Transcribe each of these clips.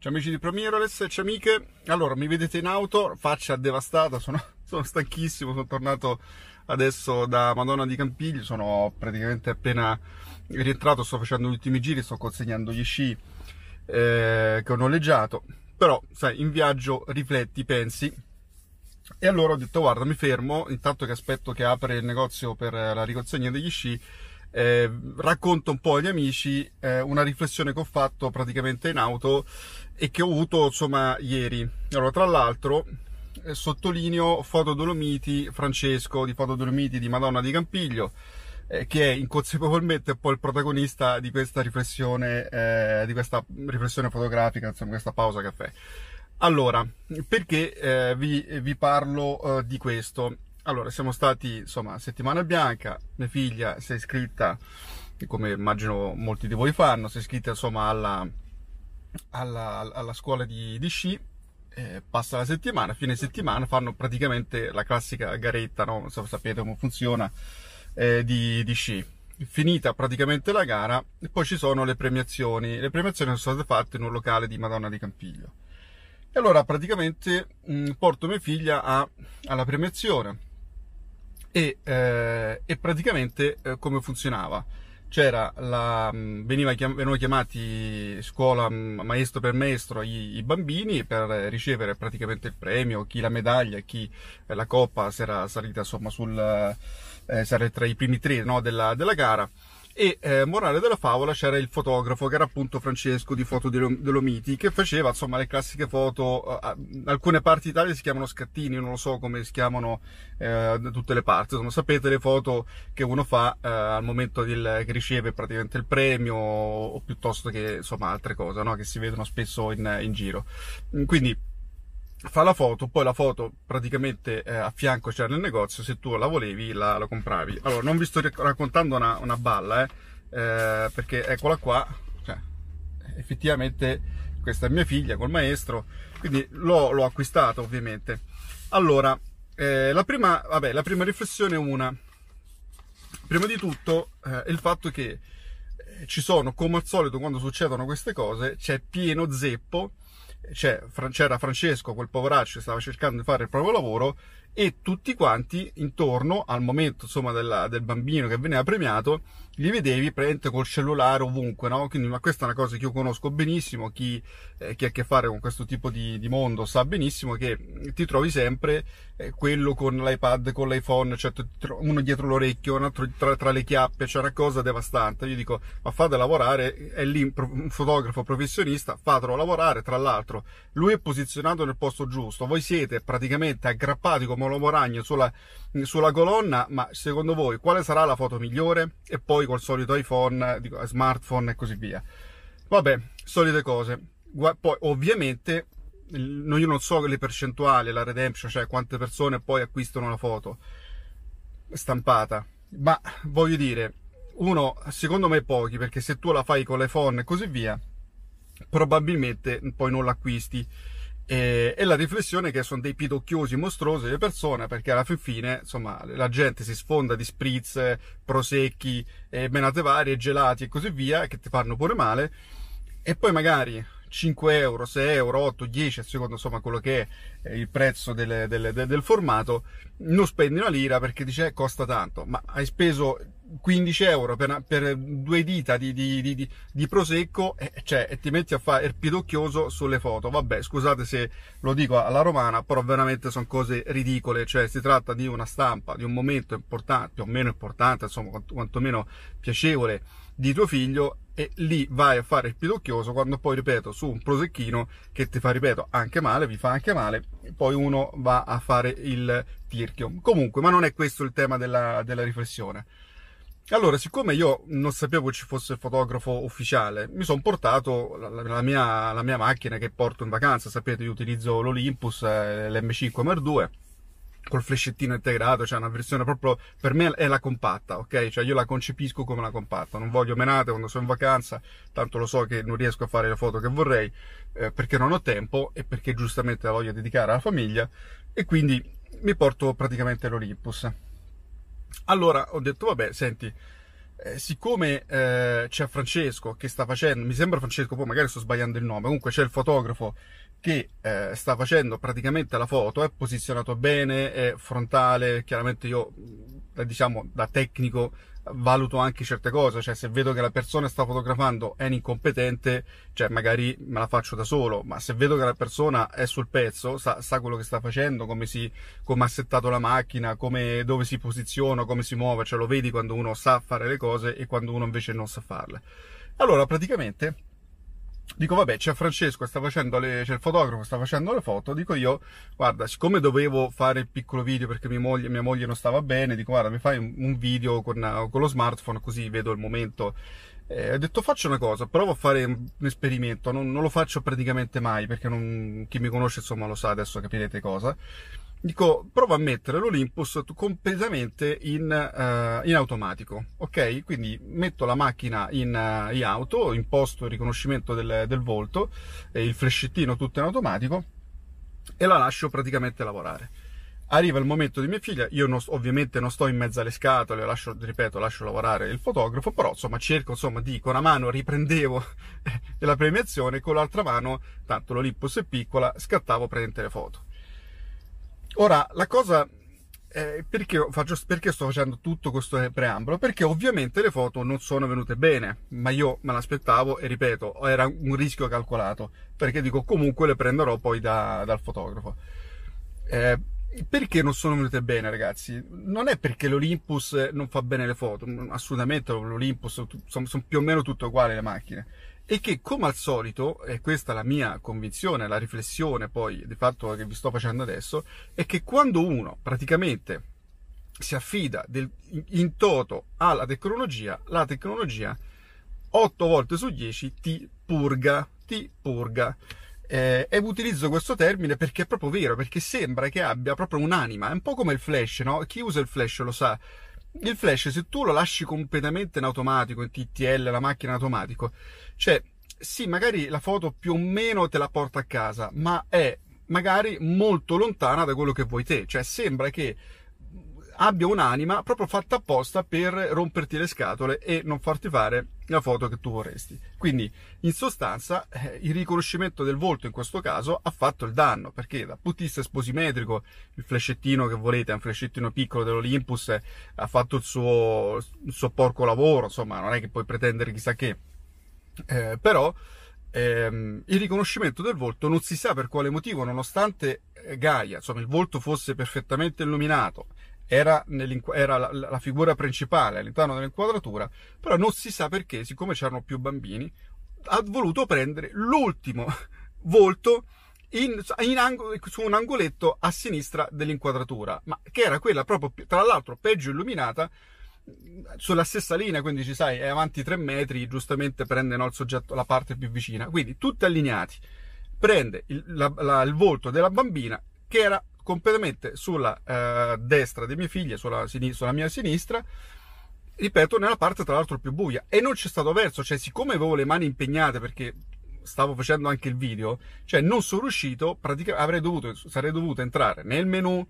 Ciao amici di Promiroless, ciao amiche. Allora, mi vedete in auto, faccia devastata, sono, sono, stanchissimo, sono tornato adesso da Madonna di Campiglio, sono praticamente appena rientrato, sto facendo gli ultimi giri, sto consegnando gli sci eh, che ho noleggiato, però sai, in viaggio rifletti, pensi, e allora ho detto guarda mi fermo, intanto che aspetto che apre il negozio per la riconsegna degli sci, eh, racconto un po' agli amici eh, una riflessione che ho fatto praticamente in auto e che ho avuto insomma ieri. Allora, tra l'altro, eh, sottolineo Foto Dolomiti Francesco di Foto Dolomiti di Madonna di Campiglio, eh, che è inconsapevolmente poi il protagonista di questa riflessione, eh, di questa riflessione fotografica, insomma, questa pausa caffè. Allora, perché eh, vi, vi, parlo eh, di questo? Allora, siamo stati, insomma, settimana bianca, mia figlia si è iscritta, come immagino molti di voi fanno, si è iscritta, insomma, alla, alla, alla scuola di, di sci, eh, passa la settimana, fine settimana fanno praticamente la classica garetta, no? non so sapete come funziona, eh, di, di sci. Finita praticamente la gara, poi ci sono le premiazioni. Le premiazioni sono state fatte in un locale di Madonna di Campiglio. E allora praticamente mh, porto mia figlia a, alla premiazione e, eh, e praticamente eh, come funzionava? C'era la, mm, veniva chiam, venivano chiamati scuola mm, maestro per maestro i, i, bambini per ricevere praticamente il premio, chi la medaglia, chi eh, la coppa si era salita insomma sul, eh, tra i primi tre no, della, della gara e eh, morale della favola c'era il fotografo che era appunto Francesco di Foto Dolomiti che faceva insomma le classiche foto eh, alcune parti d'Italia si chiamano scattini non lo so come si chiamano eh, da tutte le parti insomma sapete le foto che uno fa eh, al momento del, che riceve praticamente il premio o, piuttosto che insomma altre cose no? che si vedono spesso in, in giro quindi fa la foto, poi la foto praticamente eh, a fianco c'era nel negozio, se tu la volevi la, la compravi. Allora, non vi sto raccontando una, una balla, eh, eh, perché eccola qua, cioè, effettivamente questa è mia figlia col maestro, quindi l'ho, l'ho acquistata ovviamente. Allora, eh, la, prima, vabbè, la prima riflessione è una, prima di tutto eh, il fatto che eh, ci sono, come al solito quando succedono queste cose, c'è pieno zeppo c'era Francesco, quel poveraccio che stava cercando di fare il proprio lavoro e tutti quanti intorno al momento insomma della, del bambino che veniva premiato li vedevi praticamente col cellulare ovunque no? quindi ma questa è una cosa che io conosco benissimo chi, eh, chi ha a che fare con questo tipo di, di, mondo sa benissimo che ti trovi sempre eh, quello con l'iPad con l'iPhone cioè uno dietro l'orecchio un altro tra, tra le chiappe c'è una cosa devastante io dico ma fate lavorare è lì un fotografo professionista fatelo lavorare tra l'altro lui è posizionato nel posto giusto voi siete praticamente aggrappati come un uomo ragno sulla, sulla colonna, ma secondo voi quale sarà la foto migliore? E poi col solito iPhone, smartphone e così via. Vabbè, solite cose. Poi ovviamente io non so le percentuali, la redemption, cioè quante persone poi acquistano la foto stampata, ma voglio dire, uno, secondo me pochi, perché se tu la fai con l'iPhone e così via, probabilmente poi non l'acquisti. E, e, la riflessione che sono dei pidocchiosi mostruosi le persone, perché alla fin fine, insomma, la gente si sfonda di spritz, prosecchi, eh, menate varie, gelati e così via, che ti fanno pure male, e poi magari 5 euro, 6 euro, 8, 10, a seconda insomma quello che è il prezzo del, del, del, del formato, non spendi una lira perché dice eh, costa tanto, ma hai speso 15 euro per, per due dita di, di, di, di prosecco e, cioè, e, ti metti a fare il pidocchioso sulle foto. Vabbè, scusate se lo dico alla romana, però veramente sono cose ridicole. Cioè, si tratta di una stampa, di un momento importante, più o meno importante, insomma, quanto, quantomeno piacevole di tuo figlio e lì vai a fare il pidocchioso quando poi, ripeto, su un prosecchino che ti fa, ripeto, anche male, vi fa anche male, poi uno va a fare il tirchio. Comunque, ma non è questo il tema della, della riflessione. Allora, siccome io non sapevo ci fosse il fotografo ufficiale, mi sono portato la, la, mia, la, mia, macchina che porto in vacanza. Sapete, io utilizzo l'Olympus, eh, l'M5 MR2 col flashettino integrato, cioè una versione proprio per me è la compatta, ok? Cioè io la concepisco come la compatta, non voglio menate quando sono in vacanza, tanto lo so che non riesco a fare le foto che vorrei eh, perché non ho tempo e perché giustamente la voglio dedicare alla famiglia e quindi mi porto praticamente l'Olympus. Allora ho detto, vabbè, senti, eh, siccome eh, c'è Francesco che sta facendo, mi sembra Francesco, poi magari sto sbagliando il nome, comunque c'è il fotografo che eh, sta facendo praticamente la foto, è posizionato bene, è frontale, chiaramente io, diciamo, da tecnico valuto anche certe cose, cioè se vedo che la persona sta fotografando è incompetente, cioè magari me la faccio da solo, ma se vedo che la persona è sul pezzo, sa, sa quello che sta facendo, come, si, come ha settato la macchina, come, dove si posiziona, come si muove, cioè lo vedi quando uno sa fare le cose e quando uno invece non sa farle. Allora praticamente Dico, vabbè, c'è Francesco, sta facendo le, c'è il fotografo, sta facendo le foto. Dico io, guarda, siccome dovevo fare il piccolo video perché mia moglie, mia moglie non stava bene, dico, guarda, mi fai un video con, con lo smartphone così vedo il momento. Eh, ho detto, faccio una cosa, provo a fare un esperimento. Non, non lo faccio praticamente mai perché non, chi mi conosce, insomma, lo sa, adesso capirete cosa dico prova a mettere l'Olympus completamente in, uh, in, automatico ok? Quindi metto la macchina in, uh, in auto imposto il riconoscimento del, del volto il flashettino tutto in automatico e la lascio praticamente lavorare. Arriva il momento di mia figlia io non, ovviamente non sto in mezzo alle scatole lascio, ripeto lascio lavorare il fotografo però insomma cerco insomma di con una mano riprendevo la premiazione con l'altra mano tanto l'Olympus è piccola scattavo praticamente le foto Ora, la cosa eh, perché, faccio, perché, sto facendo tutto questo preambolo? Perché ovviamente le foto non sono venute bene, ma io me l'aspettavo e ripeto, era un rischio calcolato, perché dico comunque le prenderò poi da, dal fotografo. Eh, perché non sono venute bene, ragazzi? Non è perché l'Olympus non fa bene le foto, assolutamente l'Olympus sono, sono più o meno tutte uguali le macchine e che come al solito, e questa è la mia convinzione, la riflessione poi di fatto che vi sto facendo adesso, è che quando uno praticamente si affida del, in toto alla tecnologia, la tecnologia 8 volte su 10 ti purga, ti purga. Eh, e utilizzo questo termine perché è proprio vero, perché sembra che abbia proprio un'anima, è un po' come il flash, no? Chi usa il flash lo sa. Il flash, se tu lo lasci completamente in automatico, in TTL, la macchina in automatico, cioè, sì, magari la foto più o meno te la porta a casa, ma è magari molto lontana da quello che vuoi te. Cioè, sembra che abbia un'anima proprio fatta apposta per romperti le scatole e non farti fare la foto che tu vorresti. Quindi, in sostanza, eh, il riconoscimento del volto in questo caso ha fatto il danno, perché dal punto di esposimetrico, il flashettino che volete, è un flashettino piccolo dell'Olympus, ha fatto il suo, il suo porco lavoro, insomma, non è che puoi pretendere chissà che. Eh, però ehm, il riconoscimento del volto non si sa per quale motivo, nonostante eh, Gaia, insomma, il volto fosse perfettamente illuminato, era, era la, la, figura principale all'interno dell'inquadratura, però non si sa perché, siccome c'erano più bambini, ha voluto prendere l'ultimo volto in, in angolo, su un angoletto a sinistra dell'inquadratura, ma che era quella proprio, tra l'altro, peggio illuminata sulla stessa linea, quindi ci sai, è avanti 3 metri, giustamente prende no, il soggetto la parte più vicina, quindi tutti allineati. Prende il, la, la, il volto della bambina che era completamente sulla eh, destra dei miei figli, sulla, sulla mia sinistra, ripeto, nella parte tra l'altro più buia. E non c'è stato verso, cioè siccome avevo le mani impegnate perché stavo facendo anche il video, cioè non sono riuscito, praticamente avrei dovuto, sarei dovuto entrare nel menu,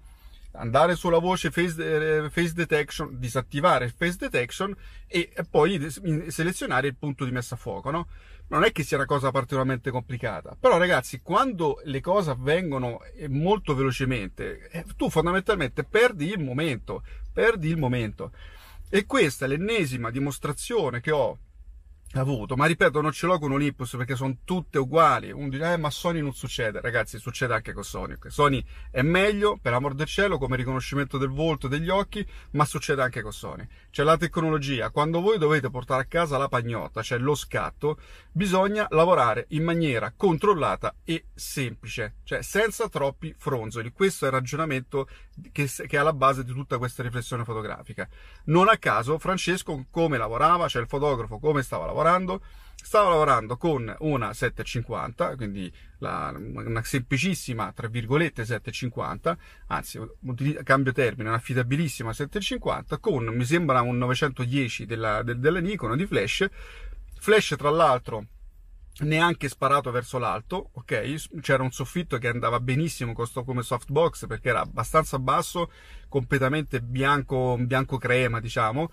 andare sulla voce face, eh, face detection, disattivare face detection e poi selezionare il punto di messa a fuoco, no? Non è che sia una cosa particolarmente complicata, però ragazzi, quando le cose avvengono eh, molto velocemente, eh, tu fondamentalmente perdi il momento, perdi il momento. E questa è l'ennesima dimostrazione che ho avuto, ma ripeto, non ce l'ho con Olympus perché sono tutte uguali. Uno dice, eh, ma Sony non succede. Ragazzi, succede anche con Sony. Sony è meglio, per amor del cielo, come riconoscimento del volto e degli occhi, ma succede anche con Sony. C'è la tecnologia. Quando voi dovete portare a casa la pagnotta, cioè lo scatto, bisogna lavorare in maniera controllata e semplice, cioè senza troppi fronzoli. Questo è il ragionamento che, che è alla base di tutta questa riflessione fotografica. Non a caso, Francesco come lavorava, cioè il fotografo come stava lavorando, lavorando? Stavo lavorando con una 750, quindi la, una semplicissima, tra virgolette, 750, anzi, cambio termine, un'affidabilissima 750, con, mi sembra, un 910 della, della Nikon di flash, flash tra l'altro neanche sparato verso l'alto, ok? C'era un soffitto che andava benissimo come softbox perché era abbastanza basso, completamente bianco, bianco crema, diciamo,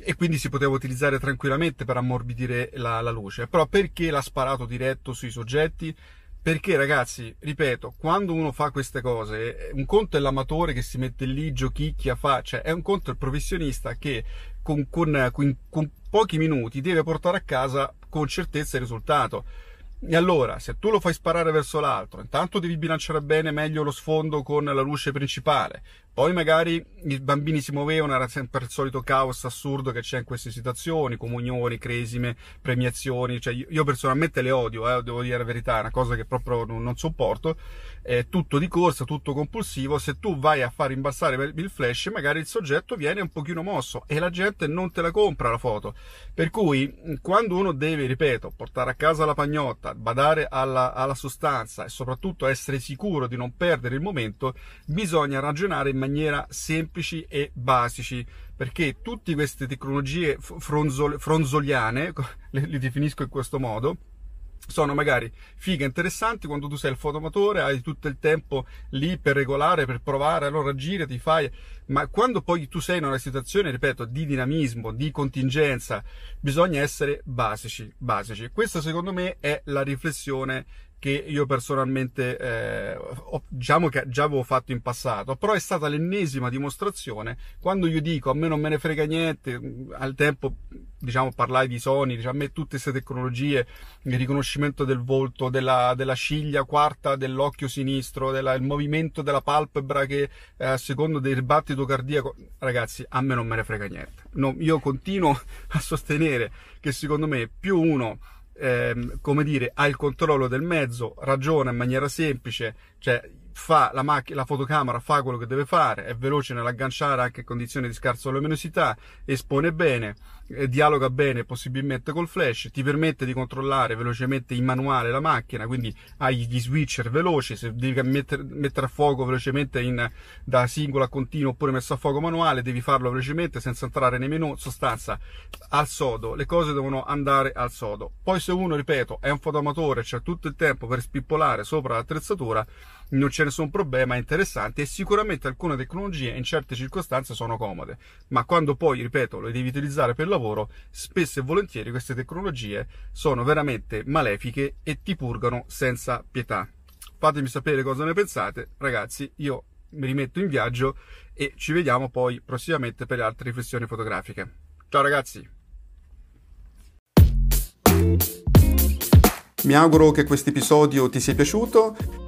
e quindi si poteva utilizzare tranquillamente per ammorbidire la, la luce. Però perché l'ha sparato diretto sui soggetti? Perché ragazzi, ripeto, quando uno fa queste cose, un conto è l'amatore che si mette lì, giochicchia, fa, cioè è un conto il professionista che con, con, con, con pochi minuti deve portare a casa con certezza il risultato. E allora, se tu lo fai sparare verso l'altro, intanto devi bilanciare bene meglio lo sfondo con la luce principale. Poi magari i bambini si muovevano, era sempre il solito caos assurdo che c'è in queste situazioni, comunioni, cresime, premiazioni. Cioè, io personalmente le odio, eh, devo dire la verità, è una cosa che proprio non, non sopporto. È tutto di corsa, tutto compulsivo. Se tu vai a far imbassare il flash, magari il soggetto viene un pochino mosso e la gente non te la compra la foto. Per cui, quando uno deve, ripeto, portare a casa la pagnotta, badare alla, alla sostanza e soprattutto essere sicuro di non perdere il momento, bisogna ragionare in maniera semplici e basici, perché tutte queste tecnologie fronzol, fronzoliane, le, le definisco in questo modo, sono magari fighe interessanti quando tu sei il fotomatore, hai tutto il tempo lì per regolare, per provare, allora giri, ti fai, ma quando poi tu sei in una situazione, ripeto, di dinamismo, di contingenza, bisogna essere basici, basici. Questa secondo me è la riflessione che io personalmente eh, ho, diciamo che già avevo fatto in passato, però è stata l'ennesima dimostrazione. Quando io dico a me non me ne frega niente, al tempo diciamo parlai di Sony, diciamo, a me tutte queste tecnologie, il riconoscimento del volto, della, della ciglia quarta dell'occhio sinistro, della, il movimento della palpebra che eh, a secondo del battito cardiaco, ragazzi a me non me ne frega niente, no, io continuo a sostenere che secondo me più uno ehm, come dire, ha il controllo del mezzo, ragiona in maniera semplice, cioè fa la, macch- la fotocamera fa quello che deve fare, è veloce nell'agganciare anche in condizioni di scarsa luminosità, espone bene, eh, dialoga bene possibilmente col flash, ti permette di controllare velocemente in manuale la macchina, quindi hai gli switcher veloci, se devi mettere, mettere a fuoco velocemente in, da singolo a continuo oppure messo a fuoco manuale, devi farlo velocemente senza entrare nei menu, sostanza al sodo, le cose devono andare al sodo. Poi se uno, ripeto, è un fotoamatore, c'è tutto il tempo per spippolare sopra l'attrezzatura, non c'è nessun problema, è interessante e sicuramente alcune tecnologie in certe circostanze sono comode, ma quando poi, ripeto, le devi utilizzare per lavoro, spesso e volentieri queste tecnologie sono veramente malefiche e ti purgano senza pietà. Fatemi sapere cosa ne pensate, ragazzi, io mi rimetto in viaggio e ci vediamo poi prossimamente per le altre riflessioni fotografiche. Ciao ragazzi! Mi auguro che questo episodio ti sia piaciuto